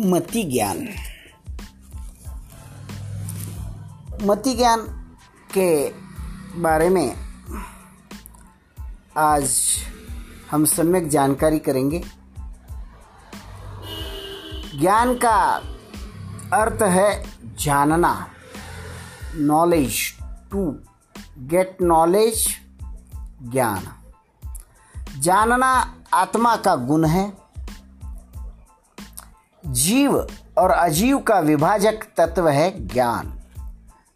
मति ज्ञान। मति ज्ञान के बारे में आज हम सम्यक जानकारी करेंगे। ज्ञान का अर्थ है जानना नॉलेज टू गेट नॉलेज ज्ञान। जानना आत्मा का गुण है। जीव और अजीव का विभाजक तत्व है ज्ञान।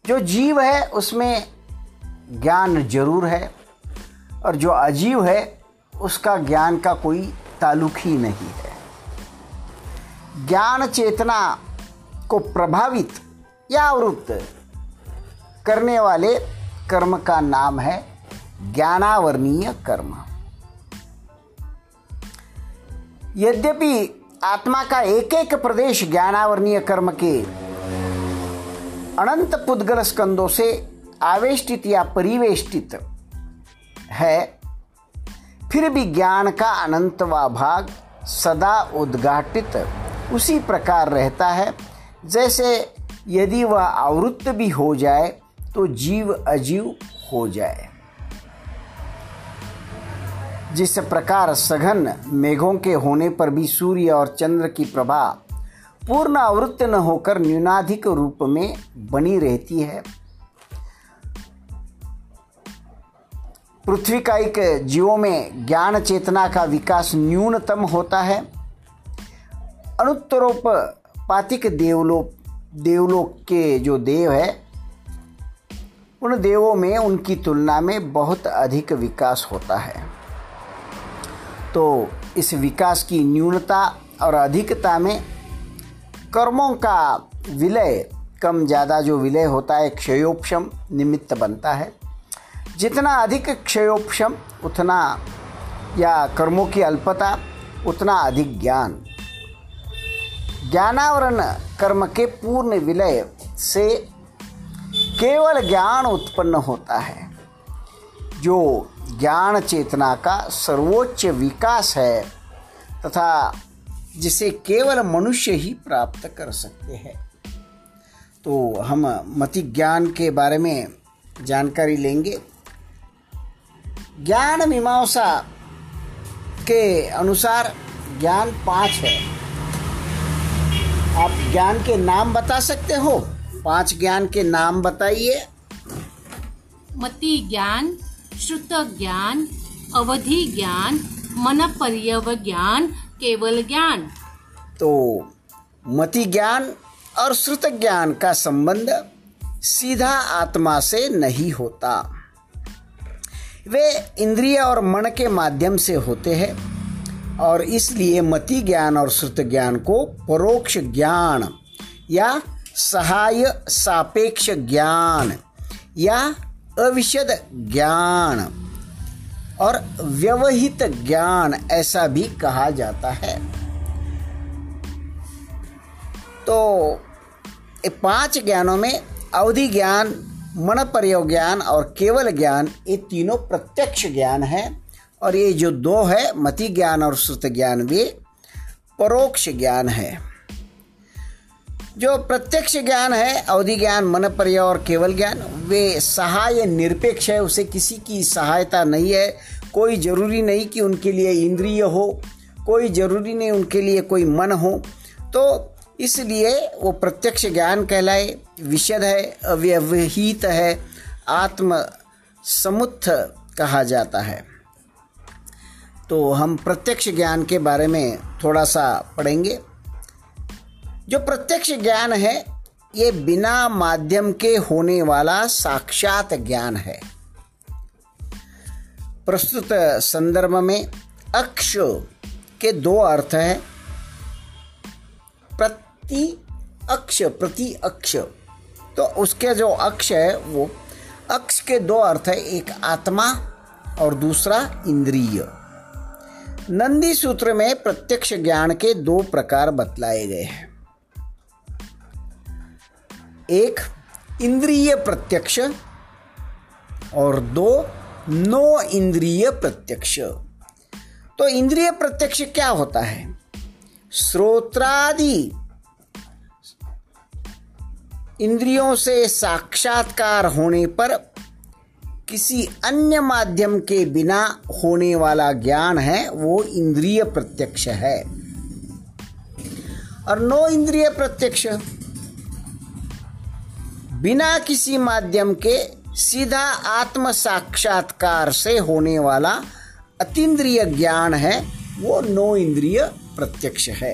जो जीव है, उसमें ज्ञान ज़रूर है और जो अजीव है, उसका ज्ञान का कोई ताल्लुक ही नहीं है। ज्ञान चेतना को प्रभावित या आवृत्त करने वाले कर्म का नाम है ज्ञानावरणीय कर्म। यद्यपि आत्मा का एक एक प्रदेश ज्ञानावरणीय कर्म के अनंत पुद्गल स्कंदों से आवेष्टित या परिवेष्टित है, फिर भी ज्ञान का अनंत अनंतवा भाग सदा उद्घाटित उसी प्रकार रहता है। जैसे यदि वह आवृत्त भी हो जाए तो जीव अजीव हो जाए। जिस प्रकार सघन मेघों के होने पर भी सूर्य और चंद्र की प्रभा पूर्ण आवृत्त न होकर न्यूनाधिक रूप में बनी रहती है। पृथ्वी का एक जीवों में ज्ञान चेतना का विकास न्यूनतम होता है। अनुत्तरोपातिक देवलोक देवलोक के जो देव है, उन देवों में उनकी तुलना में बहुत अधिक विकास होता है। तो इस विकास की न्यूनता और अधिकता में कर्मों का विलय, कम ज़्यादा जो विलय होता है क्षयोपम निमित्त बनता है। जितना अधिक क्षयोपम उतना या कर्मों की अल्पता, उतना अधिक ज्ञान। ज्ञानावरण कर्म के पूर्ण विलय से केवल ज्ञान उत्पन्न होता है, जो ज्ञान चेतना का सर्वोच्च विकास है तथा जिसे केवल मनुष्य ही प्राप्त कर सकते हैं। तो हम मति ज्ञान के बारे में जानकारी लेंगे। ज्ञान मीमांसा के अनुसार ज्ञान पाँच है। आप ज्ञान के नाम बता सकते हो? पाँच ज्ञान के नाम बताइए। मति ज्ञान श्रुत ज्ञान अवधि ज्ञान मन पर्यव ज्ञान केवल ज्ञान तो मति ज्ञान और श्रुत ज्ञान का संबंध सीधा आत्मा से नहीं होता। वे इंद्रिय और मन के माध्यम से होते हैं और इसलिए मति ज्ञान और श्रुत ज्ञान को परोक्ष ज्ञान या सहाय सापेक्ष ज्ञान या अविशद ज्ञान और व्यवहित ज्ञान, ऐसा भी कहा जाता है। तो पाँच ज्ञानों में अवधि ज्ञान, मन प्रयोग ज्ञान और केवल ज्ञान, ये तीनों प्रत्यक्ष ज्ञान है। और ये जो दो है, मति ज्ञान और श्रुत ज्ञान, वे परोक्ष ज्ञान है। जो प्रत्यक्ष ज्ञान है, अवधि ज्ञान, मन पर्य और केवल ज्ञान, वे सहाय निरपेक्ष है, उसे किसी की सहायता नहीं है। कोई ज़रूरी नहीं कि उनके लिए इंद्रिय हो, कोई ज़रूरी नहीं उनके लिए कोई मन हो। तो इसलिए वो प्रत्यक्ष ज्ञान कहलाए, विशद है, अव्यवहित है, आत्म समुत्थ कहा जाता है। तो हम प्रत्यक्ष ज्ञान के बारे में थोड़ा सा पढ़ेंगे। जो प्रत्यक्ष ज्ञान है, ये बिना माध्यम के होने वाला साक्षात ज्ञान है। प्रस्तुत संदर्भ में अक्ष के दो अर्थ है। प्रति अक्ष प्रति अक्ष। तो उसके जो अक्ष है, वो अक्ष के दो अर्थ है, एक आत्मा और दूसरा इंद्रिय। नंदी सूत्र में प्रत्यक्ष ज्ञान के दो प्रकार बतलाए गए हैं। एक इंद्रिय प्रत्यक्ष और दो नो इंद्रिय प्रत्यक्ष। तो इंद्रिय प्रत्यक्ष क्या होता है? श्रोत्रादि इंद्रियों से साक्षात्कार होने पर किसी अन्य माध्यम के बिना होने वाला ज्ञान है, वो इंद्रिय प्रत्यक्ष है। और नो इंद्रिय प्रत्यक्ष बिना किसी माध्यम के सीधा आत्म साक्षात्कार से होने वाला अतीन्द्रिय ज्ञान है, वो नो इंद्रिय प्रत्यक्ष है।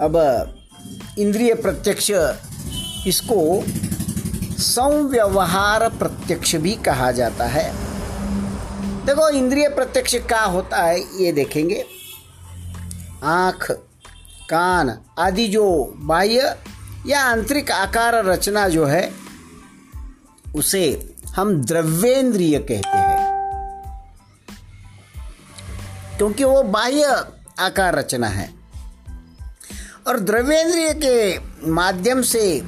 अब, इंद्रिय प्रत्यक्ष, इसको संव्यवहार प्रत्यक्ष भी कहा जाता है। देखो, इंद्रिय प्रत्यक्ष क्या होता है, ये देखेंगे। आँख, कान आदि जो बाह्य या आंतरिक आकार रचना जो है, उसे हम द्रव्येंद्रिय कहते हैं। क्योंकि वो बाह्य आकार रचना है। और द्रव्येंद्रिय के माध्यम से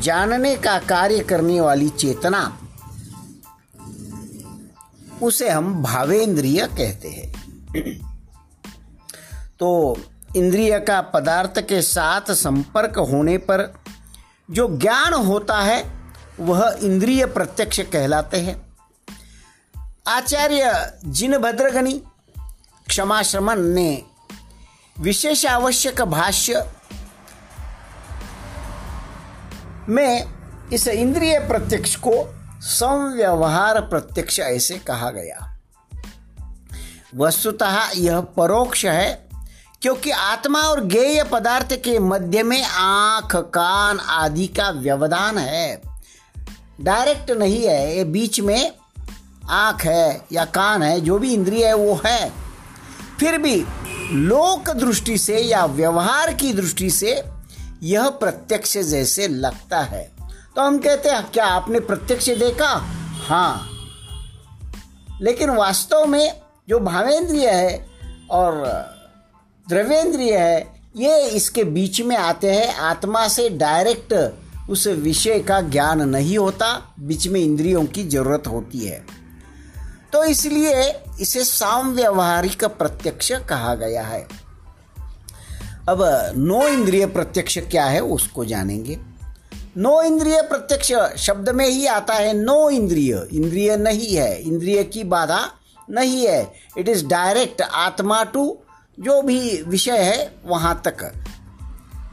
जानने का कार्य करने वाली चेतना, उसे हम भावेंद्रिय कहते हैं। तो इंद्रिय का पदार्थ के साथ संपर्क होने पर जो ज्ञान होता है, वह इंद्रिय प्रत्यक्ष कहलाते हैं। आचार्य जिन भद्रगनी क्षमा श्रमण ने विशेष आवश्यक भाष्य में इस इंद्रिय प्रत्यक्ष को संव्यवहार प्रत्यक्ष ऐसे कहा गया। वस्तुतः यह परोक्ष है क्योंकि आत्मा और गेय पदार्थ के मध्य में आँख, कान आदि का व्यवधान है। डायरेक्ट नहीं है, ये बीच में आँख है या कान है, जो भी इंद्रिय है, वो है। फिर भी लोक दृष्टि से या व्यवहार की दृष्टि से यह प्रत्यक्ष जैसे लगता है। तो हम कहते हैं, क्या आपने प्रत्यक्ष देखा? हाँ। लेकिन वास्तव में जो भावेंद्रिय है और द्रव्येंद्रिय है, ये इसके बीच में आते हैं। आत्मा से डायरेक्ट उस विषय का ज्ञान नहीं होता, बीच में इंद्रियों की ज़रूरत होती है। तो इसलिए इसे साम व्यवहारिक प्रत्यक्ष कहा गया है। अब नो इंद्रिय प्रत्यक्ष क्या है, उसको जानेंगे। नो इंद्रिय प्रत्यक्ष शब्द में ही आता है नो इंद्रिय। इंद्रिय नहीं है। इंद्रिय की बाधा नहीं है। इट इज़ डायरेक्ट आत्मा टू जो भी विषय है, वहाँ तक।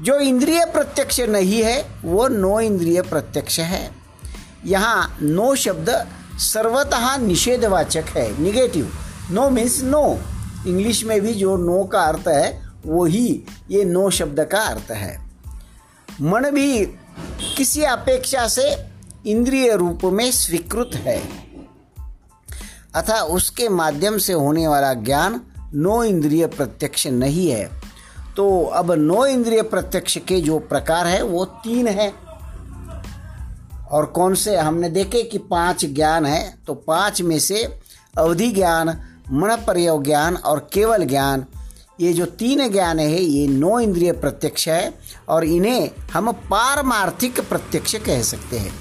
जो इंद्रिय प्रत्यक्ष नहीं है, वो नो इंद्रिय प्रत्यक्ष है। यहाँ नो शब्द सर्वतः निषेधवाचक है negative no means no English में भी जो नो का अर्थ है वो ही ये नो शब्द का अर्थ है। मन भी किसी अपेक्षा से इंद्रिय रूप में स्वीकृत है। अतः उसके माध्यम से होने वाला ज्ञान नो इंद्रिय प्रत्यक्ष नहीं है तो अब नौ इंद्रिय प्रत्यक्ष के जो प्रकार है, वो तीन है। और कौन से? हमने देखे कि पाँच ज्ञान है तो पाँच में से अवधि ज्ञान मन प्रयोग ज्ञान और केवल ज्ञान, ये जो तीन ज्ञान है, ये नौ इंद्रिय प्रत्यक्ष है और इन्हें हम पारमार्थिक प्रत्यक्ष कह सकते हैं।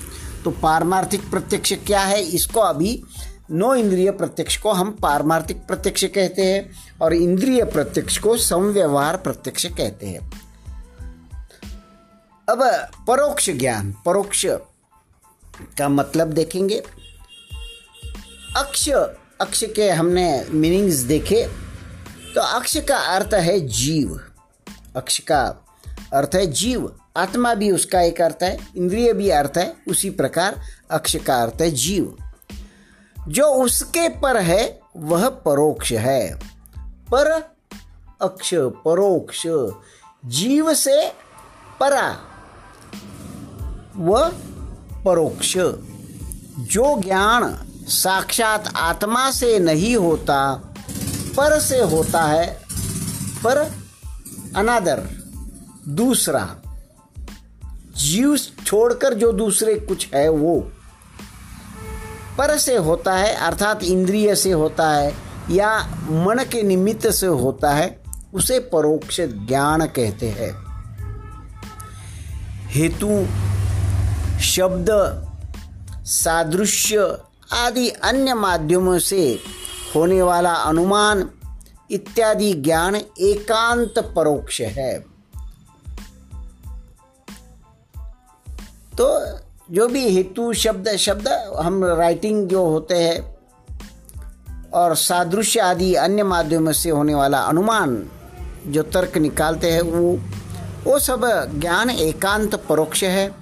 तो पारमार्थिक प्रत्यक्ष क्या है? इसको अभी नौ इंद्रिय प्रत्यक्ष को हम पारमार्थिक प्रत्यक्ष कहते हैं और इंद्रिय प्रत्यक्ष को संव्यवहार प्रत्यक्ष कहते हैं। अब परोक्ष ज्ञान, परोक्ष का मतलब देखेंगे। अक्ष अक्ष के हमने मीनिंग्स देखे तो अक्ष का अर्थ है जीव। अक्ष का अर्थ है जीव। आत्मा भी उसका एक अर्थ है, इंद्रिय भी अर्थ है, उसी प्रकार अक्ष का अर्थ है जीव। जो उसके पर है, वह परोक्ष है। पर अक्ष परोक्ष, जीव से परा व परोक्ष। जो ज्ञान साक्षात आत्मा से नहीं होता, पर से होता है, पर अनादर, दूसरा। जीव छोड़कर जो दूसरे कुछ है, वो पर से होता है, अर्थात इंद्रिय से होता है या मन के निमित्त से होता है, उसे परोक्ष ज्ञान कहते हैं। हेतु, शब्द, सादृश्य आदि अन्य माध्यमों से होने वाला अनुमान इत्यादि ज्ञान एकांत परोक्ष है। तो जो भी हेतु, शब्द शब्द हम राइटिंग जो होते हैं और सादृश्य आदि अन्य माध्यमों से होने वाला अनुमान, जो तर्क निकालते हैं, वो वो सब ज्ञान एकांत परोक्ष है।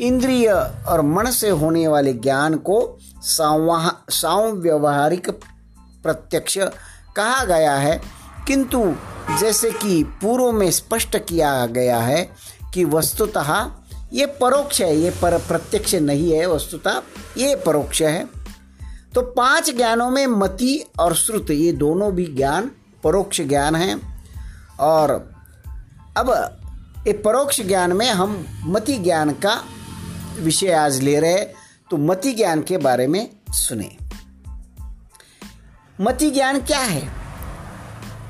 इंद्रिय और मन से होने वाले ज्ञान को व्यवहारिक प्रत्यक्ष कहा गया है। किंतु जैसे कि पूर्व में स्पष्ट किया गया है कि वस्तुतः ये परोक्ष है, ये पर प्रत्यक्ष नहीं है वस्तुतः, ये परोक्ष है। तो पाँच ज्ञानों में मति और श्रुत, ये दोनों भी ज्ञान, परोक्ष ज्ञान हैं। और अब ये परोक्ष ज्ञान में हम मति ज्ञान का विषय आज ले रहे हैं तो मति ज्ञान के बारे में सुने। मति ज्ञान क्या है?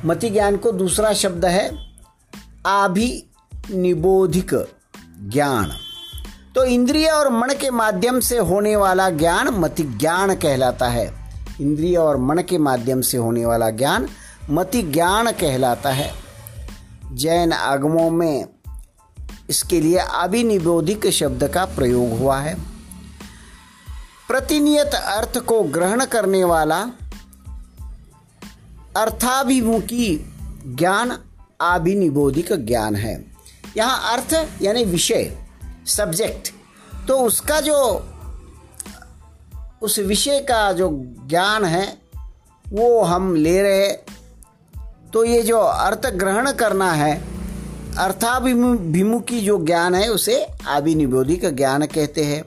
मति ज्ञान को दूसरा शब्द है, आभिनिबोधिक। ज्ञान। तो इंद्रिय और मन के माध्यम से होने वाला ज्ञान मति ज्ञान कहलाता है। इंद्रिय और मन के माध्यम से होने वाला ज्ञान मति ज्ञान कहलाता है। जैन आगमों में इसके लिए अभिनिबोधिक शब्द का प्रयोग हुआ है। प्रतिनियत अर्थ को ग्रहण करने वाला अर्थाभिमुखी ज्ञान अभिनिबोधिक ज्ञान है। यहाँ अर्थ यानी विषय सब्जेक्ट तो उसका जो, उस विषय का जो ज्ञान है, वो हम ले रहे तो ये जो अर्थ ग्रहण करना है, अर्थाभिमुखी जो ज्ञान है, उसे आभिनिबोधिक ज्ञान कहते हैं।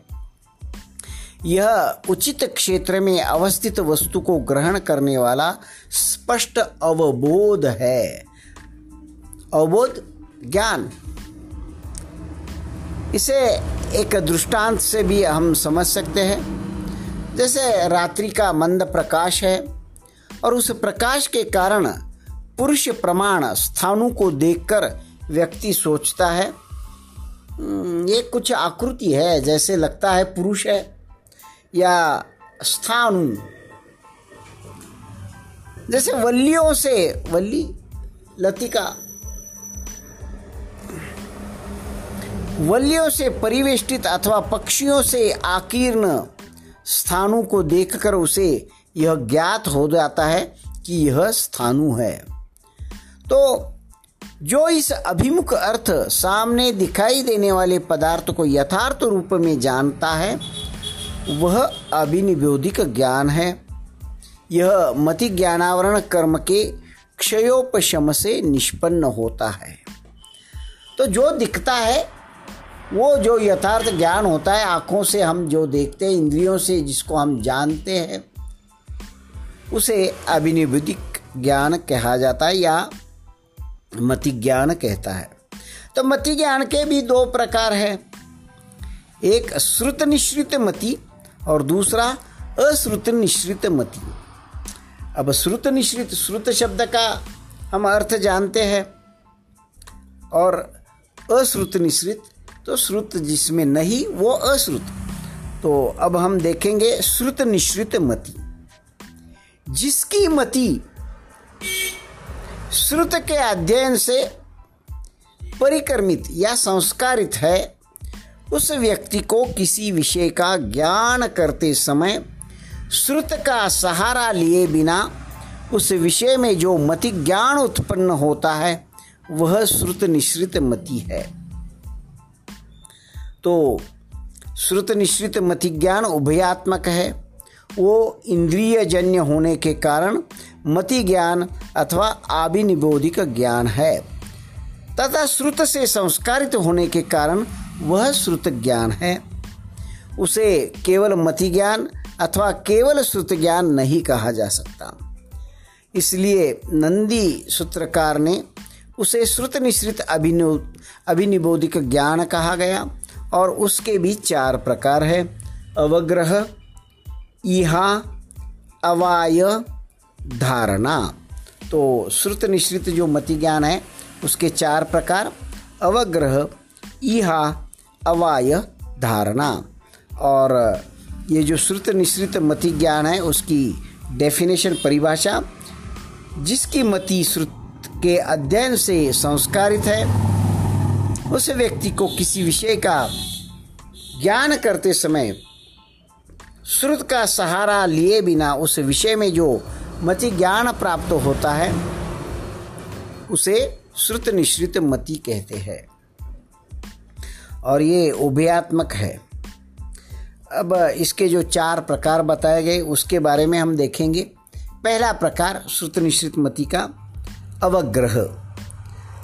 यह उचित क्षेत्र में अवस्थित वस्तु को ग्रहण करने वाला स्पष्ट अवबोध है। अवबोध ज्ञान। इसे एक दृष्टांत से भी हम समझ सकते हैं। जैसे रात्रि का मंद प्रकाश है और उस प्रकाश के कारण पुरुष प्रमाण स्थानों को देखकर व्यक्ति सोचता है हम्म, ये कुछ आकृति है जैसे लगता है पुरुष है या स्थानु। जैसे वल्लियों से वल्ली लतिका वल्लियों से परिवेष्टित अथवा पक्षियों से आकीर्ण स्थानों को देखकर उसे यह ज्ञात हो जाता है कि यह स्थानु है। तो जो इस अभिमुख अर्थ सामने दिखाई देने वाले पदार्थ को यथार्थ रूप में जानता है, वह अभिनिबोधिक ज्ञान है। यह मति ज्ञानावरण कर्म के क्षयोपशम से निष्पन्न होता है। तो जो दिखता है वो जो यथार्थ ज्ञान होता है, आँखों से हम जो देखते हैं, इंद्रियों से जिसको हम जानते हैं, उसे अभिनिबुद्धिक ज्ञान कहा जाता है या मति ज्ञान कहता है। तो मति ज्ञान के भी दो प्रकार है। एक श्रुत निश्रित मति और दूसरा अश्रुत निश्रित मति। अब श्रुत निश्रित, श्रुत शब्द का हम अर्थ जानते हैं और अश्रुत निश्रित तो श्रुत जिसमें नहीं, वो अश्रुत। तो अब हम देखेंगे श्रुत निश्रित मति। जिसकी मति श्रुत के अध्ययन से परिक्रमित या संस्कारित है, उस व्यक्ति को किसी विषय का ज्ञान करते समय श्रुत का सहारा लिए बिना उस विषय में जो मति ज्ञान उत्पन्न होता है, वह श्रुत निश्रित मति है। तो श्रुत निश्रित मति ज्ञान उभयात्मक है। वो इंद्रिय जन्य होने के कारण मति ज्ञान अथवा आभिनिबोधिक ज्ञान है। तथा श्रुत से संस्कारित होने के कारण वह श्रुत ज्ञान है। उसे केवल मति ज्ञान अथवा केवल श्रुत ज्ञान नहीं कहा जा सकता। इसलिए नंदी सूत्रकार ने उसे श्रुत निश्रित अभिनो अभिनिबोधिक ज्ञान कहा गया। और उसके भी चार प्रकार है। अवग्रह, इहा, अवाय, धारणा। तो श्रुत निश्रित जो मति ज्ञान है, उसके चार प्रकार, अवग्रह, इहा, अवाय, धारणा। और ये जो श्रुत निश्रित मति ज्ञान है, उसकी डेफिनेशन परिभाषा, जिसकी मति श्रुत के अध्ययन से संस्कारित है उस व्यक्ति को किसी विषय का ज्ञान करते समय श्रुत का सहारा लिए बिना उस विषय में जो मति ज्ञान प्राप्त होता है, उसे श्रुत निश्रित मति कहते हैं। और ये उभयात्मक है। अब इसके जो चार प्रकार बताए गए, उसके बारे में हम देखेंगे। पहला प्रकार श्रुत निश्रित मति का अवग्रह।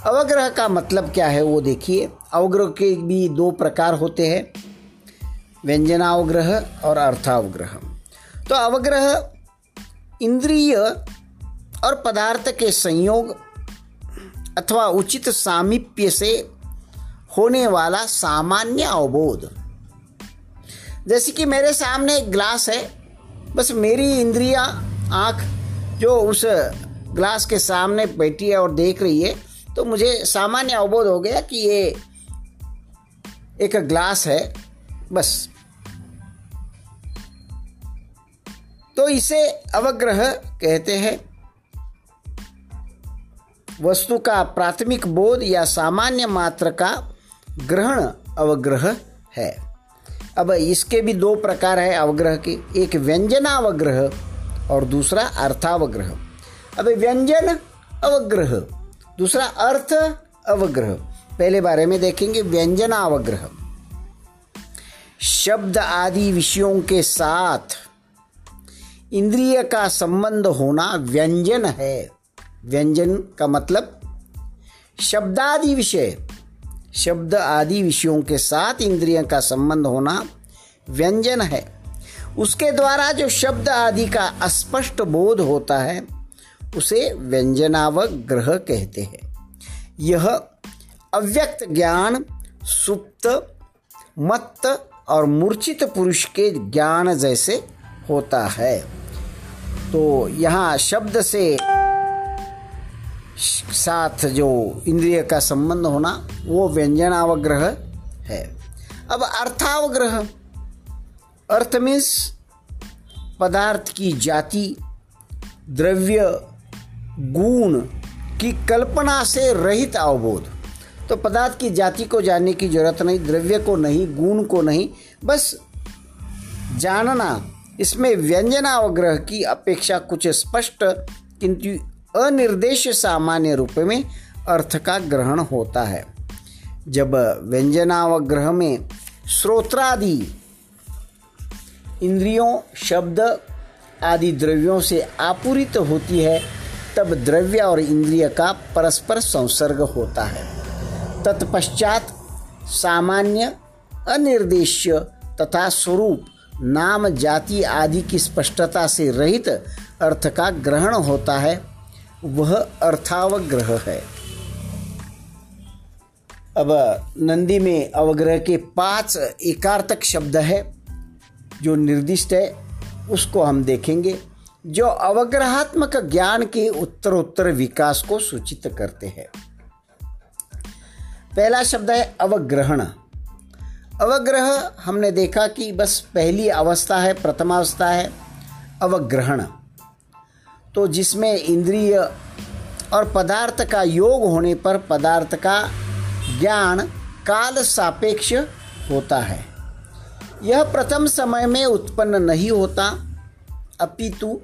अवग्रह का मतलब क्या है वो देखिए। अवग्रह के भी दो प्रकार होते हैं, व्यंजनावग्रह और अर्थावग्रह। तो अवग्रह इंद्रिय और पदार्थ के संयोग अथवा उचित सामीप्य से होने वाला सामान्य अवबोध। जैसे कि मेरे सामने एक ग्लास है, बस मेरी इंद्रिया, आँख जो उस ग्लास के सामने बैठी है और देख रही है तो मुझे सामान्य अवबोध हो गया कि ये एक ग्लास है, बस। तो इसे अवग्रह कहते हैं। वस्तु का प्राथमिक बोध या सामान्य मात्र का ग्रहण अवग्रह है। अब इसके भी दो प्रकार है अवग्रह के, एक व्यंजनावग्रह और दूसरा अर्थावग्रह। अब व्यंजन अवग्रह दूसरा अर्थ अवग्रह। पहले बारे में देखेंगे व्यंजनावग्रह शब्द आदि विषयों के साथ इंद्रिय का संबंध होना व्यंजन है। व्यंजन का मतलब शब्दादि विषय। शब्द आदि विषयों के साथ इंद्रिय का संबंध होना व्यंजन है। उसके द्वारा जो शब्द आदि का अस्पष्ट बोध होता है उसे व्यंजनावग्रह कहते हैं। यह अव्यक्त ज्ञान, सुप्त, मत्त और मूर्छित पुरुष के ज्ञान जैसे होता है। तो यहाँ शब्द से साथ जो इंद्रिय का संबंध होना, वो व्यंजनावग्रह है। अब अर्थावग्रह। अर्थ मीन्स पदार्थ की जाति, द्रव्य गुण की कल्पना से रहित अवबोध। तो पदार्थ की जाति को जानने की ज़रूरत नहीं, द्रव्य को नहीं, गुण को नहीं, बस जानना, इसमें व्यंजनावग्रह की अपेक्षा कुछ स्पष्ट किंतु अनिर्देश सामान्य रूप में अर्थ का ग्रहण होता है। जब व्यंजनावग्रह में श्रोत्रादि इंद्रियों, शब्द आदि द्रव्यों से आपूरित होती है तब द्रव्य और इंद्रिय का परस्पर संसर्ग होता है। तत्पश्चात सामान्य अनिर्देश्य तथा स्वरूप, नाम, जाति आदि की स्पष्टता से रहित अर्थ का ग्रहण होता है। वह अर्थावग्रह है। अब नंदी में अवग्रह के पाँच एकार्थक शब्द है, जो निर्दिष्ट है, उसको हम देखेंगे। जो अवग्रहात्मक ज्ञान के उत्तर उत्तर विकास को सूचित करते हैं। पहला शब्द है अवग्रहण। अवग्रह हमने देखा कि बस पहली अवस्था है प्रथमावस्था है, अवग्रहण। तो जिसमें इंद्रिय और पदार्थ का योग होने पर पदार्थ का ज्ञान काल सापेक्ष होता है। यह प्रथम समय में उत्पन्न नहीं होता, अपितु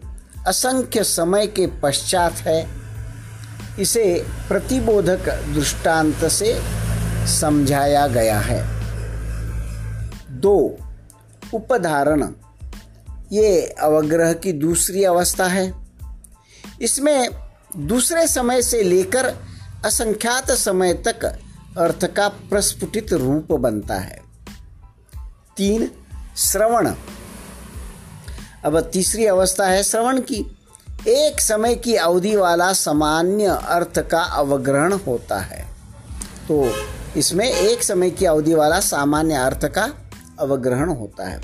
असंख्य समय के पश्चात है। इसे प्रतिबोधक दृष्टांत से समझाया गया है। दो, उपधारण। ये अवग्रह की दूसरी अवस्था है। इसमें दूसरे समय से लेकर असंख्यात समय तक अर्थ का प्रस्फुटित रूप बनता है। तीन, श्रवण। अब तीसरी अवस्था है श्रवण की। एक समय की अवधि वाला सामान्य अर्थ का अवग्रहण होता है। तो इसमें एक समय की अवधि वाला सामान्य अर्थ का अवग्रहण होता है।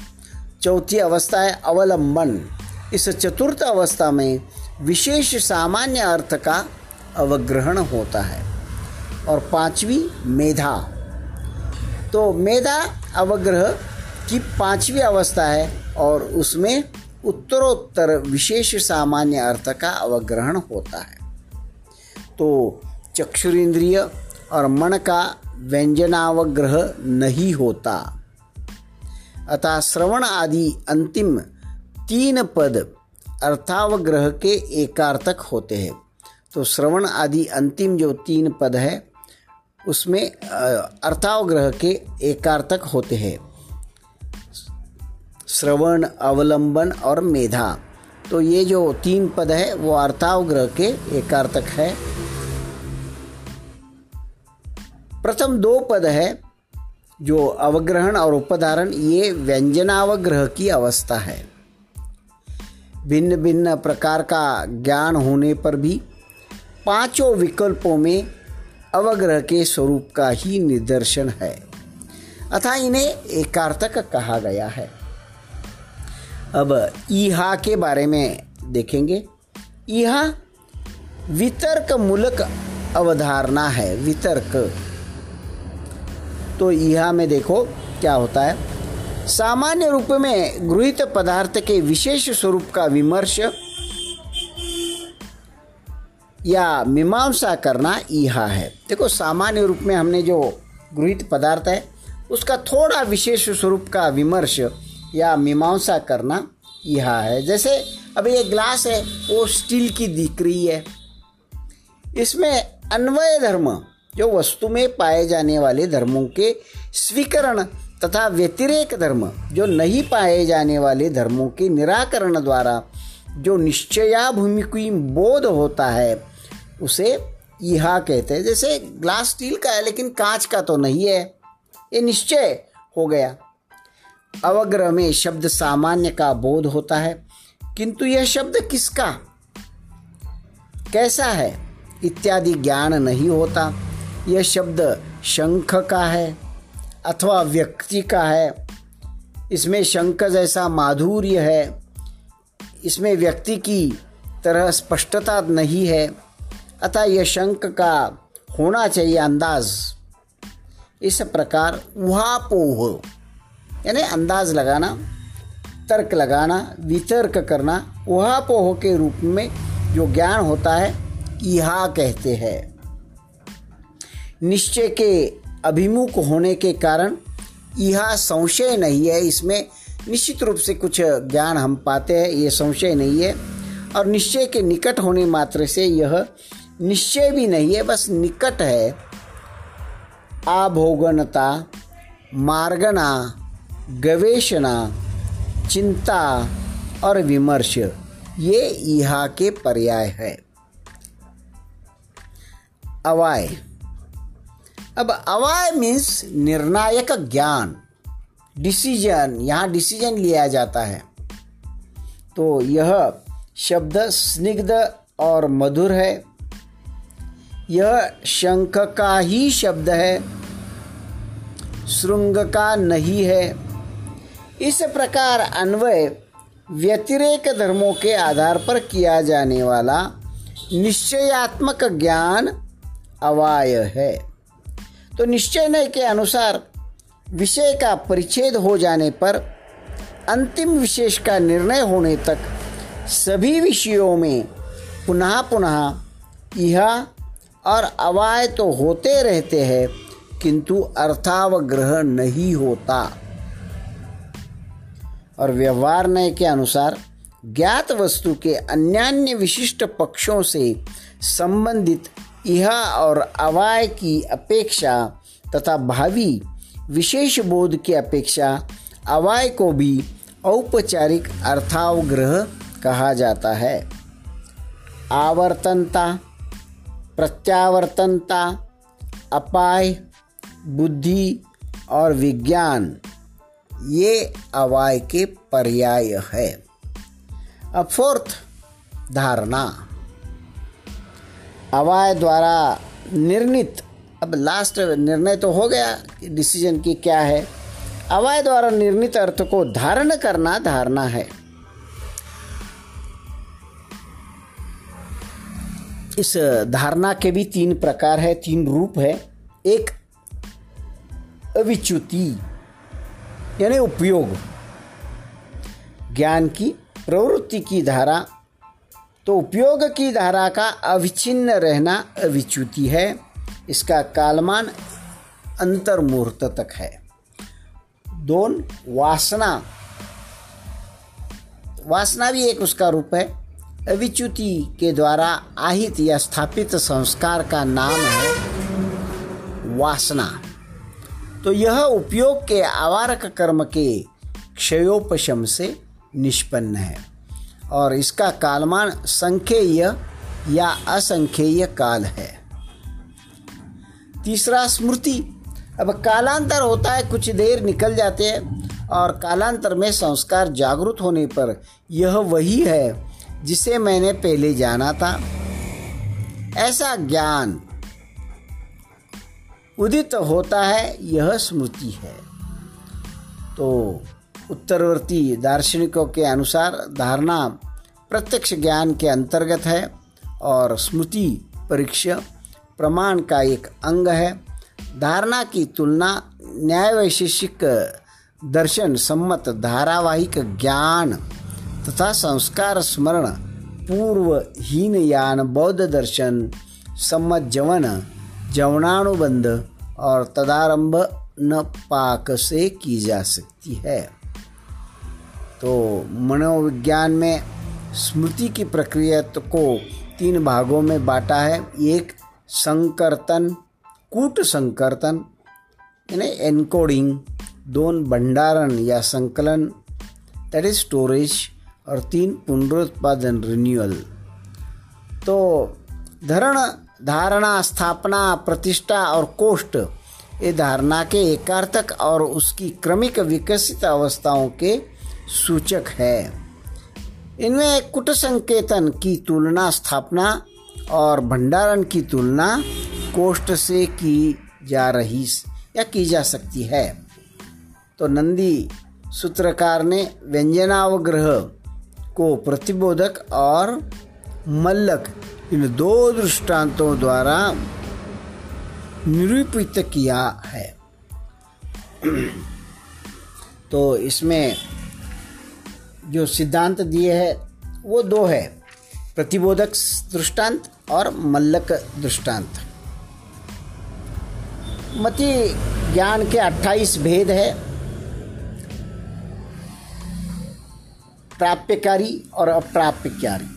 चौथी अवस्था है अवलंबन। इस चतुर्थ अवस्था में विशेष सामान्य अर्थ का अवग्रहण होता है। और पांचवी मेधा। तो मेधा अवग्रह की पांचवी अवस्था है और उसमें उत्तरोत्तर विशेष सामान्य अर्थ का अवग्रहण होता है। तो चक्षुरेंद्रिय और मन का व्यंजनावग्रह नहीं होता। अतः श्रवण आदि अंतिम तीन पद अर्थावग्रह के एकार्थक होते हैं। तो श्रवण आदि अंतिम जो तीन पद है, उसमें अर्थावग्रह के एकार्थक होते हैं। श्रवण, अवलंबन और मेधा। तो ये जो तीन पद है, वो अर्थावग्रह के एकार्थक है। प्रथम दो पद है, जो अवग्रहण और उपधारण, ये व्यंजनावग्रह की अवस्था है। भिन्न भिन्न प्रकार का ज्ञान होने पर भी पाँचों विकल्पों में अवग्रह के स्वरूप का ही निदर्शन है। अतः इन्हें एकार्थक कहा गया है। अब ईहा के बारे में देखेंगे। ईहा वितर्क मूलक अवधारणा है, वितर्क। तो ईहा में देखो क्या होता है। सामान्य रूप में गृहित पदार्थ के विशेष स्वरूप का विमर्श या मीमांसा करना ईहा है। देखो, सामान्य रूप में हमने जो गृहित पदार्थ है, उसका थोड़ा विशेष स्वरूप का विमर्श या मीमांसा करना यह है। जैसे अब ये ग्लास है, वो स्टील की दिख रही है। इसमें अन्वय धर्म, जो वस्तु में पाए जाने वाले धर्मों के स्वीकरण तथा व्यतिरेक धर्म, जो नहीं पाए जाने वाले धर्मों के निराकरण द्वारा जो निश्चयाभूमिकी बोध होता है, उसे यहा कहते हैं। जैसे ग्लास स्टील का है, लेकिन कांच का तो नहीं है। ये निश्चय हो गया। अवग्रह में शब्द सामान्य का बोध होता है। किंतु यह शब्द किसका? कैसा है? इत्यादि ज्ञान नहीं होता। यह शब्द शंख का है अथवा व्यक्ति का है। इसमें शंख जैसा माधुर्य है। इसमें व्यक्ति की तरह स्पष्टता नहीं है। अतः यह शंख का होना चाहिए अंदाज। इस प्रकार उहापोह। यानी अंदाज लगाना, तर्क लगाना, वितर्क करना उहापोह के रूप में जो ज्ञान होता है, इहा कहते हैं। निश्चय के अभिमुख होने के कारण यह संशय नहीं है, इसमें निश्चित रूप से कुछ ज्ञान हम पाते हैं, ये संशय नहीं है। और निश्चय के निकट होने मात्र से यह निश्चय भी नहीं है, बस निकट है। आभोगनता, मार्गना गवेषणा, चिंता और विमर्श, ये यहाँ के पर्याय है। अवाय। अब अवाय मीन्स निर्णायक ज्ञान। डिसीज़न, यहाँ डिसीज़न लिया जाता है। तो यह शब्द स्निग्ध और मधुर है। यह शंख का ही शब्द है। श्रृंग का नहीं है। इस प्रकार अन्वय व्यतिरेक धर्मों के आधार पर किया जाने वाला निश्चयात्मक ज्ञान अवाय है। तो निश्चय के अनुसार विषय का परिच्छेद हो जाने पर अंतिम विशेष का निर्णय होने तक सभी विषयों में पुनः पुनः यह और अवाय तो होते रहते हैं, किंतु अर्थावग्रह नहीं होता। और व्यवहार नय के अनुसार ज्ञात वस्तु के अन्यान्य विशिष्ट पक्षों से संबंधित यह और अवाय की अपेक्षा तथा भावी विशेष बोध की अपेक्षा अवाय को भी औपचारिक अर्थावग्रह कहा जाता है। आवर्तनता, प्रत्यावर्तनता, अपाय, बुद्धि और विज्ञान। ये अवाय के पर्याय है। अब फोर्थ धारणा। अवाय द्वारा निर्णित, अब लास्ट निर्णय तो हो गया कि डिसीज़न की क्या है। अवाय द्वारा निर्णित अर्थ को धारण करना धारणा है। इस धारणा के भी तीन प्रकार है, तीन रूप है। एक अविच्युति यानी उपयोग। ज्ञान की प्रवृत्ति की धारा। तो उपयोग की धारा का अविच्छिन्न रहना अविच्युति है। इसका कालमान अंतर्मुहूर्त तक है। दोन, वासना। वासना भी एक उसका रूप है। अविच्युति के द्वारा आहित या स्थापित संस्कार का नाम है वासना। तो यह उपयोग के आवारक कर्म के क्षयोपशम से निष्पन्न है। और इसका कालमान संख्येय या असंख्येय काल है। तीसरा स्मृति। अब कालांतर होता है, कुछ देर निकल जाते हैं और कालांतर में संस्कार जागृत होने पर यह वही है जिसे मैंने पहले जाना था। ऐसा ज्ञान उदित होता है, यह स्मृति है। तो उत्तरवर्ती दार्शनिकों के अनुसार धारणा प्रत्यक्ष ज्ञान के अंतर्गत है और स्मृति परीक्षा प्रमाण का एक अंग है। धारणा की तुलना न्याय वैशेषिक दर्शन सम्मत धारावाहिक ज्ञान तथा संस्कार स्मरण पूर्व यान बौद्ध दर्शन सम्मत जवन जवनानुबंध और तदारंभ न पाक से की जा सकती है। तो मनोविज्ञान में स्मृति की प्रक्रिया को तीन भागों में बांटा है। एक, संकर्तन, कूट संकर्तन, यानी एनकोडिंग, दोन भंडारण या संकलन दैट इज़ स्टोरेज और तीन पुनरुत्पादन रिन्यूअल तो धरण धारणा, स्थापना, प्रतिष्ठा और कोष्ठ, ये धारणा के एकार्थक और उसकी क्रमिक विकसित अवस्थाओं के सूचक है। इनमें कुट संकेतन की तुलना स्थापना और भंडारण की तुलना कोष्ठ से की जा रही या की जा सकती है। तो नंदी सूत्रकार ने व्यंजनावग्रह को प्रतिबोधक और मल्लक, इन दो दृष्टांतों द्वारा निरूपित किया है। तो इसमें जो सिद्धांत दिए हैं, वो दो है, प्रतिबोधक दृष्टांत और मल्लक दृष्टांत। मति ज्ञान के 28 भेद है। प्राप्यकारी और अप्राप्यकारी।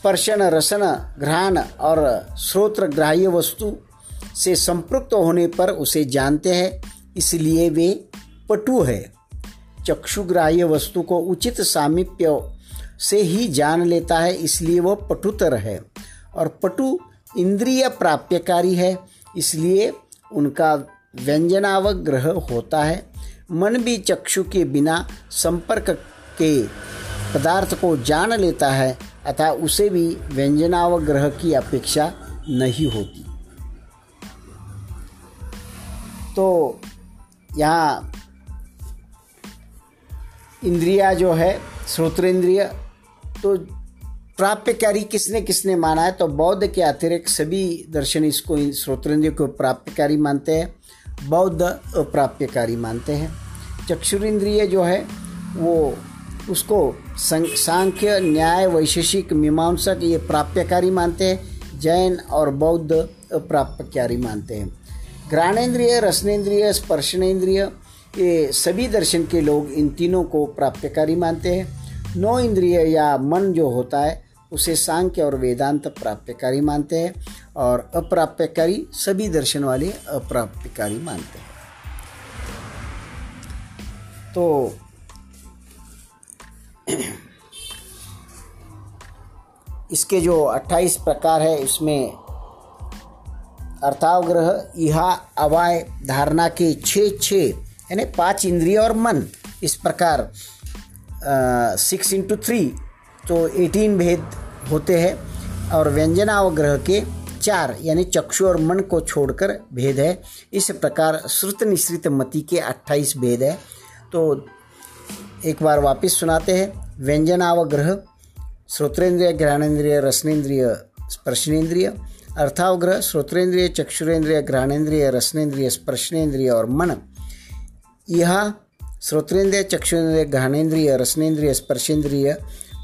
स्पर्शन, रसन, घ्राण और श्रोत्र ग्राह्य वस्तु से संपृक्त होने पर उसे जानते हैं, इसलिए वे पटु है। चक्षुग्राह्य वस्तु को उचित सामीप्य से ही जान लेता है, इसलिए वह पटुतर है। और पटु इंद्रिय प्राप्यकारी है, इसलिए उनका व्यंजनावग्रह होता है। मन भी चक्षु के बिना संपर्क के पदार्थ को जान लेता है अतः उसे भी व्यंजनावग्रह की अपेक्षा नहीं होती। तो यहाँ इंद्रिया जो है, श्रोत्रेंद्रिय तो प्राप्यकारी किसने किसने माना है? तो बौद्ध के अतिरिक्त सभी दर्शन इसको श्रोत्रेंद्रिय को प्राप्यकारी मानते हैं, बौद्ध अप्राप्यकारी मानते हैं। चक्षुरेंद्रिय जो है, वो उसको सांख्य, न्याय, वैशेषिक, मीमांसक ये प्राप्यकारी मानते हैं, जैन और बौद्ध अप्राप्यकारी मानते हैं। घ्राणेन्द्रिय, रसनेन्द्रिय, स्पर्शनेन्द्रिय, ये सभी दर्शन के लोग इन तीनों को प्राप्यकारी मानते हैं। नौ इंद्रिय या मन जो होता है, उसे सांख्य और वेदांत प्राप्यकारी मानते हैं और अप्राप्यकारी सभी दर्शन वाले अप्राप्यकारी मानते हैं। तो इसके जो 28 प्रकार है, इसमें अर्थावग्रह, इहा, अवाय, धारणा के छः छः यानी पाँच इंद्रिय और मन, इस प्रकार सिक्स इंटू थ्री तो एटीन भेद होते हैं, और व्यंजनावग्रह के चार, यानी चक्षु और मन को छोड़कर भेद है। इस प्रकार श्रुत निश्रित मति के अट्ठाईस भेद है। तो एक बार वापस सुनाते हैं। व्यंजनावग्रह, श्रोत्रेंद्रिय घ्राणेन्द्रिय रसनेन्द्रिय स्पर्शनेन्द्रिय अर्थावग्रह, श्रोत्रेंद्रिय, चक्षुरेंद्रिय घ्राणेन्द्रिय रसनेन्द्रिय स्पर्शनेन्द्रिय और मन। यह श्रोत्रेंद्रिय, चक्षुरेंद्रिय घ्राणेन्द्रिय रसनेन्द्रिय स्पर्शेंद्रिय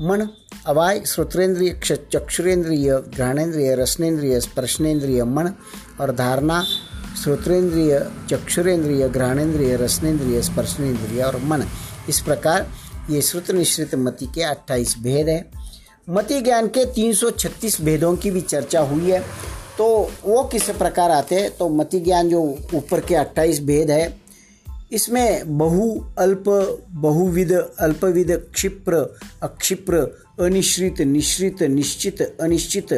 मन। अवाय, श्रोत्रेंद्रिय चक्षुरेंद्रिय घ्राणेन्द्रिय रसनेन्द्रिय स्पर्शनेन्द्रिय मन। और धारणा, श्रोत्रेंद्रिय, चक्षुरेंद्रिय घ्राणेन्द्रिय रसनेन्द्रिय स्पर्शनेन्द्रिय और मन। इस प्रकार ये श्रुत निश्रित मति के 28 भेद हैं। मति ज्ञान के 336 भेदों की भी चर्चा हुई है। तो वो किस प्रकार आते हैं? तो मति ज्ञान जो ऊपर के 28 भेद है, इसमें बहु अल्प, बहुविध, अल्पविध, क्षिप्र, अक्षिप्र, अनिश्रित, निश्रित, निश्चित, अनिश्चित,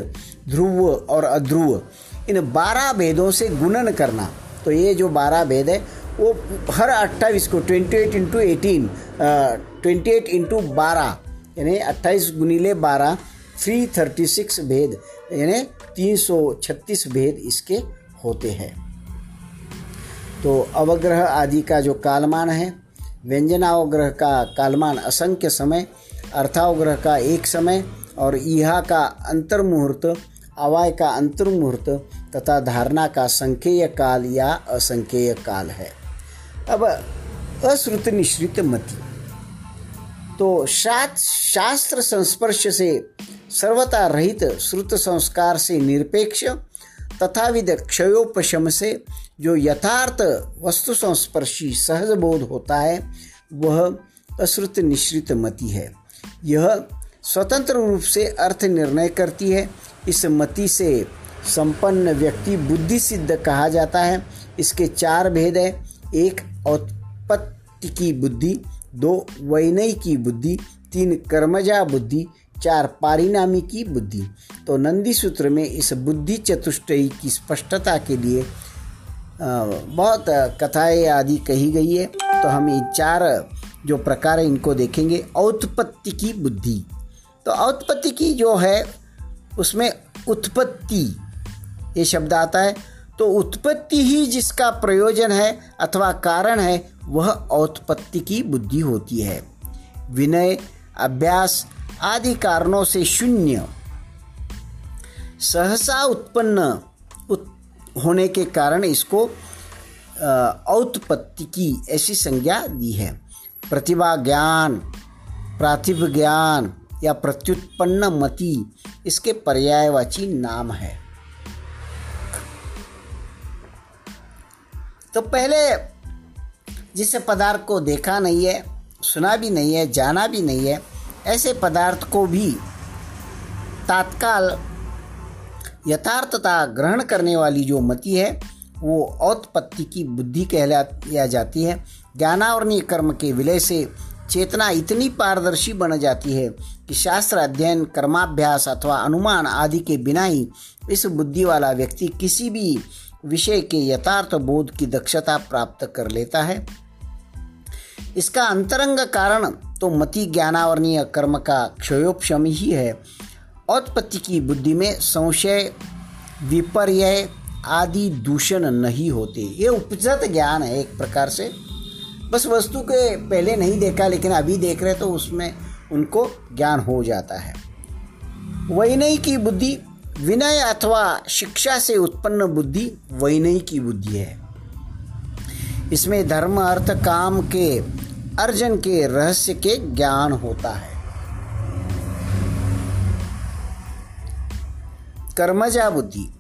ध्रुव और अध्रुव। इन बारह भेदों से गुणन करना। तो ये जो बारह भेद है वो हर अट्ठाईस को twenty eight into eighteen twenty eight into बारह, यानी अट्ठाईस गुनीले बारह थ्री थर्टी सिक्स भेद, यानी तीन सौ छत्तीस भेद इसके होते हैं। तो अवग्रह आदि का जो कालमान है, व्यंजनावग्रह का कालमान असंख्य समय, अर्थावग्रह का एक समय, और इहा का अंतर्मुहूर्त, अवाय का अंतर्मुहूर्त, तथा धारणा का संख्येय काल या असंख्येय काल है। अब अश्रुत निश्रित मति। तो शात शास्त्र संस्पर्श से सर्वता रहित श्रुत संस्कार से निरपेक्ष तथाविध क्षयोपशम से जो यथार्थ वस्तु संस्पर्शी सहज बोध होता है, वह अश्रुत निश्रित मति है। यह स्वतंत्र रूप से अर्थ निर्णय करती है। इस मति से संपन्न व्यक्ति बुद्धि सिद्ध कहा जाता है। इसके चार भेद है। एक औत्पत्ति की बुद्धि, दो वैनयी की बुद्धि, तीन कर्मजा बुद्धि, चार पारिणामी की बुद्धि। तो नंदी सूत्र में इस बुद्धि चतुष्टयी की स्पष्टता के लिए बहुत कथाएँ आदि कही गई है। तो हम ये चार जो प्रकार है, इनको देखेंगे। औत्पत्ति की बुद्धि। तो औत्पत्ति की जो है, उसमें उत्पत्ति, ये शब्द आता है। तो उत्पत्ति ही जिसका प्रयोजन है अथवा कारण है वह औत्पत्ति की बुद्धि होती है। विनय अभ्यास आदि कारणों से शून्य। सहसा उत्पन्न उत, होने के कारण इसको औत्पत्ति की ऐसी संज्ञा दी है। प्रतिभा ज्ञान प्रातिभ ज्ञान या प्रत्युत्पन्न मति इसके पर्यायवाची नाम है। तो पहले जिस पदार्थ को देखा नहीं है, सुना भी नहीं है, जाना भी नहीं है, ऐसे पदार्थ को भी तात्काल यथार्थता ग्रहण करने वाली जो मति है, वो औत्पत्ति की बुद्धि कहला जाती है। ज्ञानावरणीय कर्म के विलय से चेतना इतनी पारदर्शी बन जाती है कि शास्त्र अध्ययन, कर्माभ्यास अथवा अनुमान आदि के बिना ही इस बुद्धि वाला व्यक्ति किसी भी विषय के यथार्थ बोध की दक्षता प्राप्त कर लेता है। इसका अंतरंग कारण तो मति ज्ञानावरणीय कर्म का क्षयोपशम ही है। औत्पत्ति की बुद्धि में संशय, विपर्य आदि दूषण नहीं होते। ये उपजत ज्ञान है एक प्रकार से। बस वस्तु के पहले नहीं देखा, लेकिन अभी देख रहे तो उसमें उनको ज्ञान हो जाता है। वैनयी की बुद्धि विनय अथवा शिक्षा से उत्पन्न बुद्धि वैनयी की बुद्धि है। इसमें धर्म, अर्थ, काम के, अर्जन के रहस्य के ज्ञान होता है। कर्मजा बुद्धि।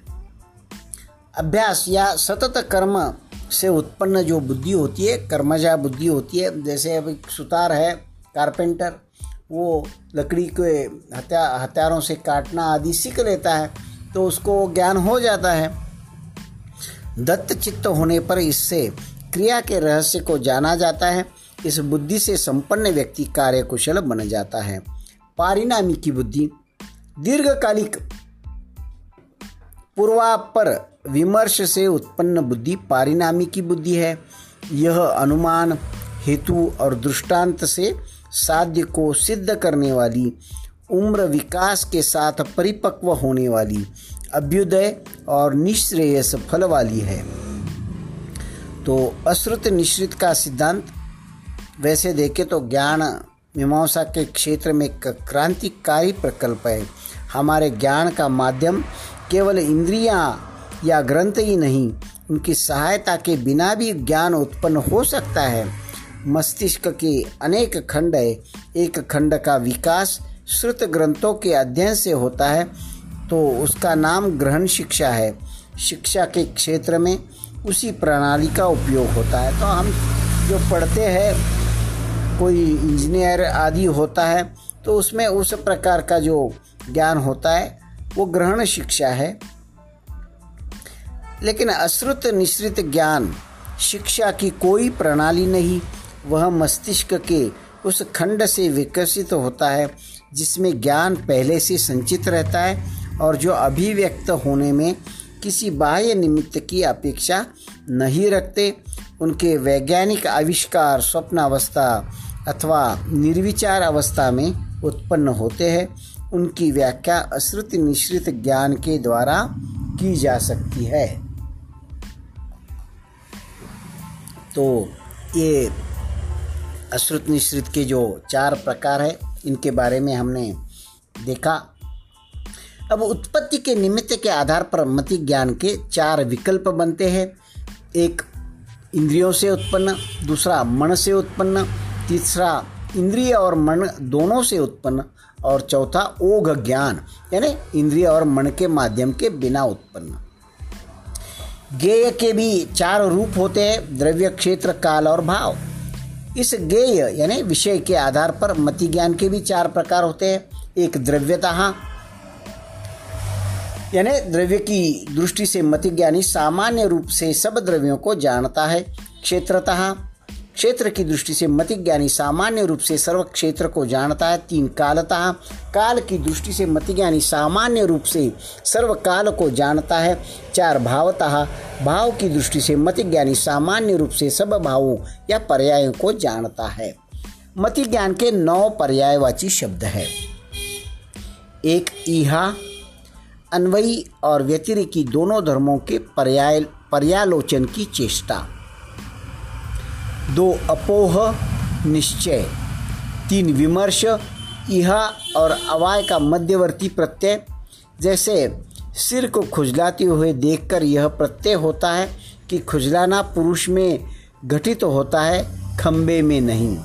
अभ्यास या सतत कर्म से उत्पन्न जो बुद्धि होती है, कर्मजा बुद्धि होती है, जैसे अभी सुतार है, कारपेंटर वो लकड़ी के हथियारों से काटना आदि सीख लेता है तो उसको ज्ञान हो जाता है। दत्त चित्त होने पर इससे क्रिया के रहस्य को जाना जाता है। इस बुद्धि से संपन्न व्यक्ति कार्य कुशल बन जाता है। पारिणामी की बुद्धि। दीर्घकालिक पूर्वापर विमर्श से उत्पन्न बुद्धि पारिणामी की बुद्धि है। यह अनुमान, हेतु और दृष्टांत से साध्य को सिद्ध करने वाली, उम्र विकास के साथ परिपक्व होने वाली, अभ्युदय और निश्रेयस फल वाली है। तो अश्रुत निश्रित का सिद्धांत, वैसे देखें तो ज्ञान मीमांसा के क्षेत्र में क्रांतिकारी प्रकल्प है। हमारे ज्ञान का माध्यम केवल इंद्रियाँ या ग्रंथ ही नहीं, उनकी सहायता के बिना भी ज्ञान उत्पन्न हो सकता है। मस्तिष्क के अनेक खंड है। एक खंड का विकास श्रुत ग्रंथों के अध्ययन से होता है तो उसका नाम ग्रहण शिक्षा है। शिक्षा के क्षेत्र में उसी प्रणाली का उपयोग होता है। तो हम जो पढ़ते हैं, कोई इंजीनियर आदि होता है तो उसमें उस प्रकार का जो ज्ञान होता है, वो ग्रहण शिक्षा है। लेकिन अश्रुत निश्रित ज्ञान शिक्षा की कोई प्रणाली नहीं वह मस्तिष्क के उस खंड से विकसित होता है, जिसमें ज्ञान पहले से संचित रहता है और जो अभिव्यक्त होने में किसी बाह्य निमित्त की अपेक्षा नहीं रखते। उनके वैज्ञानिक आविष्कार स्वप्नावस्था अथवा निर्विचार अवस्था में उत्पन्न होते हैं। उनकी व्याख्या अश्रुत निश्रित ज्ञान के द्वारा की जा सकती है। तो ये अश्रुत निश्रित के जो चार प्रकार है, इनके बारे में हमने देखा। अब उत्पत्ति के निमित्त के आधार पर मति ज्ञान के चार विकल्प बनते हैं। एक, इंद्रियों से उत्पन्न, दूसरा, मन से उत्पन्न, तीसरा, इंद्रिय और मन दोनों से उत्पन्न, और चौथा, ओघ ज्ञान, यानी इंद्रिय और मन के माध्यम के बिना उत्पन्न। गेय के भी चार रूप होते हैं, द्रव्य क्षेत्र, काल और भाव। इस गेय, यानी विषय के आधार पर मति ज्ञान के भी चार प्रकार होते हैं। एक द्रव्यता यानी द्रव्य की दृष्टि से मति ज्ञानी सामान्य रूप से सब द्रव्यों को जानता है। क्षेत्रतः क्षेत्र की दृष्टि से मति ज्ञानी सामान्य रूप से सर्व क्षेत्र को जानता है, तीन कालतः काल की दृष्टि से मति ज्ञानी सामान्य रूप से सर्व काल को जानता है, चार भावतः। भाव की दृष्टि से मति ज्ञानी सामान्य रूप से सब भावों या पर्यायों को जानता है। मति ज्ञान के नौ पर्यायवाची शब्द है। एक, ईहा, अन्वयी और व्यतिरिकी दोनों धर्मों के पर्याय पर्यालोचन की चेष्टा। दो अपोह निश्चय। तीन विमर्श यह और अवाय का मध्यवर्ती प्रत्यय। जैसे सिर को खुजलाते हुए देखकर यह प्रत्यय होता है कि खुजलाना पुरुष में घटित तो होता है खम्बे में नहीं।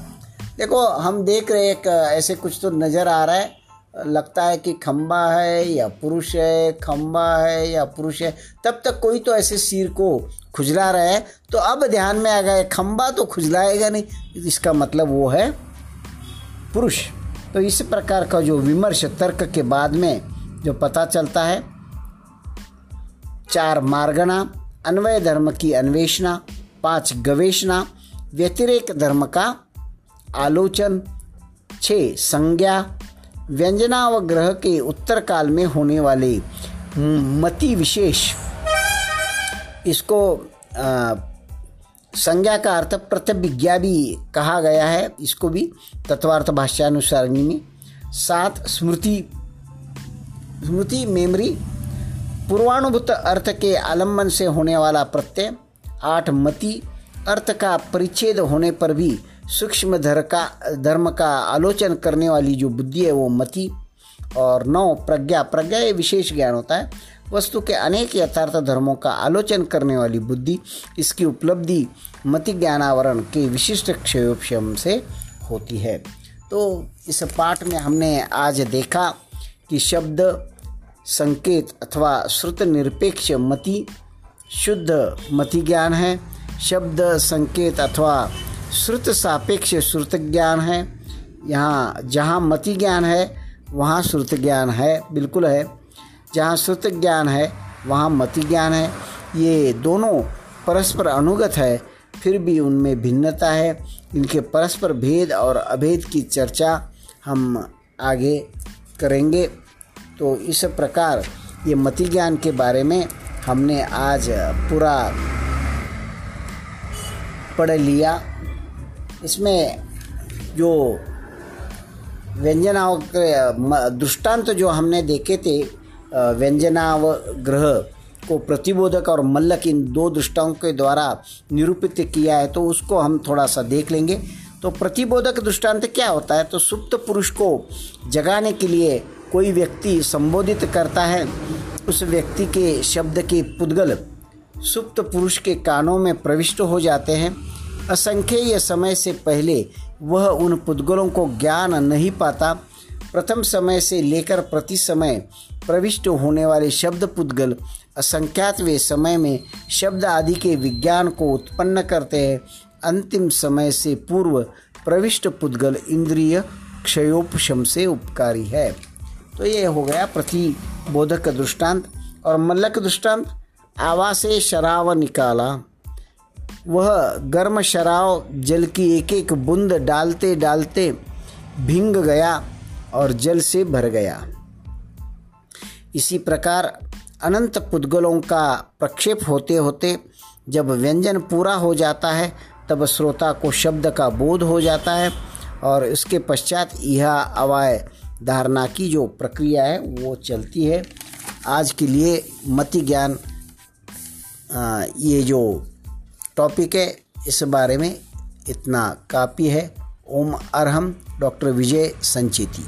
देखो, हम देख रहे एक ऐसे कुछ तो नज़र आ रहा है। लगता है कि खम्बा है या पुरुष है खम्बा है या पुरुष है, तब तक कोई तो ऐसे सिर को खुजला रहा है। तो अब ध्यान में आ गया खम्बा तो खुजलाएगा नहीं, इसका मतलब वो है पुरुष। तो इस प्रकार का जो विमर्श, तर्क के बाद में जो पता चलता है, चार मार्गणा अन्वय धर्म की अन्वेषणा, पाँच गवेषणा, व्यतिरेक धर्म का आलोचन छ संज्ञा व्यंजनावग्रह के उत्तर काल में होने वाले मति विशेष। इसको संज्ञा का अर्थ प्रतिज्ञा भी कहा गया है। इसको भी तत्वार्थ भाष्यानुसारणी में। सात, स्मृति स्मृति मेमरी, पूर्वानुभूत अर्थ के आलंबन से होने वाला प्रत्यय। आठ, मति, अर्थ का परिच्छेद होने पर भी सूक्ष्म का, धर्म का आलोचन करने वाली जो बुद्धि है, वो मति और नौ प्रज्ञा। प्रज्ञा ये विशेष ज्ञान होता है। वस्तु के अनेक यथार्थ धर्मों का आलोचन करने वाली बुद्धि, इसकी उपलब्धि मति ज्ञानावरण के विशिष्ट क्षयोपम से होती है। तो इस पाठ में हमने आज देखा कि शब्द, संकेत अथवा श्रुत निरपेक्ष मति, शुद्ध मति ज्ञान है। शब्द, संकेत अथवा श्रुत सापेक्ष श्रुत ज्ञान है। यहाँ जहाँ मति ज्ञान है, वहाँ श्रुत ज्ञान है, बिल्कुल है। जहाँ श्रुत ज्ञान है, वहाँ मति ज्ञान है। ये दोनों परस्पर अनुगत है, फिर भी उनमें भिन्नता है। इनके परस्पर भेद और अभेद की चर्चा हम आगे करेंगे। तो इस प्रकार ये मति ज्ञान के बारे में हमने आज पूरा पढ़ लिया। इसमें जो व्यंजनाव दृष्टांत जो हमने देखे थे व्यंजनाव ग्रह को प्रतिबोधक और मल्लक इन दो दृष्टाओं के द्वारा निरूपित किया है तो उसको हम थोड़ा सा देख लेंगे। तो प्रतिबोधक दृष्टांत क्या होता है? तो सुप्त पुरुष को जगाने के लिए कोई व्यक्ति संबोधित करता है, उस व्यक्ति के शब्द के पुद्गल सुप्त पुरुष के कानों में प्रविष्ट हो जाते हैं। असंख्य समय से पहले वह उन पुद्गलों को ज्ञान नहीं पाता। प्रथम समय से लेकर प्रति समय प्रविष्ट होने वाले शब्द पुद्गल असंख्यात वे समय में शब्द आदि के विज्ञान को उत्पन्न करते हैं। अंतिम समय से पूर्व प्रविष्ट पुद्गल इंद्रिय क्षयोपशम से उपकारी है। तो ये हो गया प्रतिबोधक दृष्टांत और मल्लक दृष्टांत आवासे शराव निकाला। वह गर्म शराव जल की एक एक बूंद डालते डालते भिंग गया और जल से भर गया। इसी प्रकार अनंत पुद्गलों का प्रक्षेप होते होते जब व्यंजन पूरा हो जाता है, तब श्रोता को शब्द का बोध हो जाता है और इसके पश्चात यह अवाय धारणा की जो प्रक्रिया है, वो चलती है। आज के लिए मति ज्ञान ये जो टॉपिक है इस बारे में इतना काफ़ी है। ओम अरहम डॉक्टर विजय संचेती।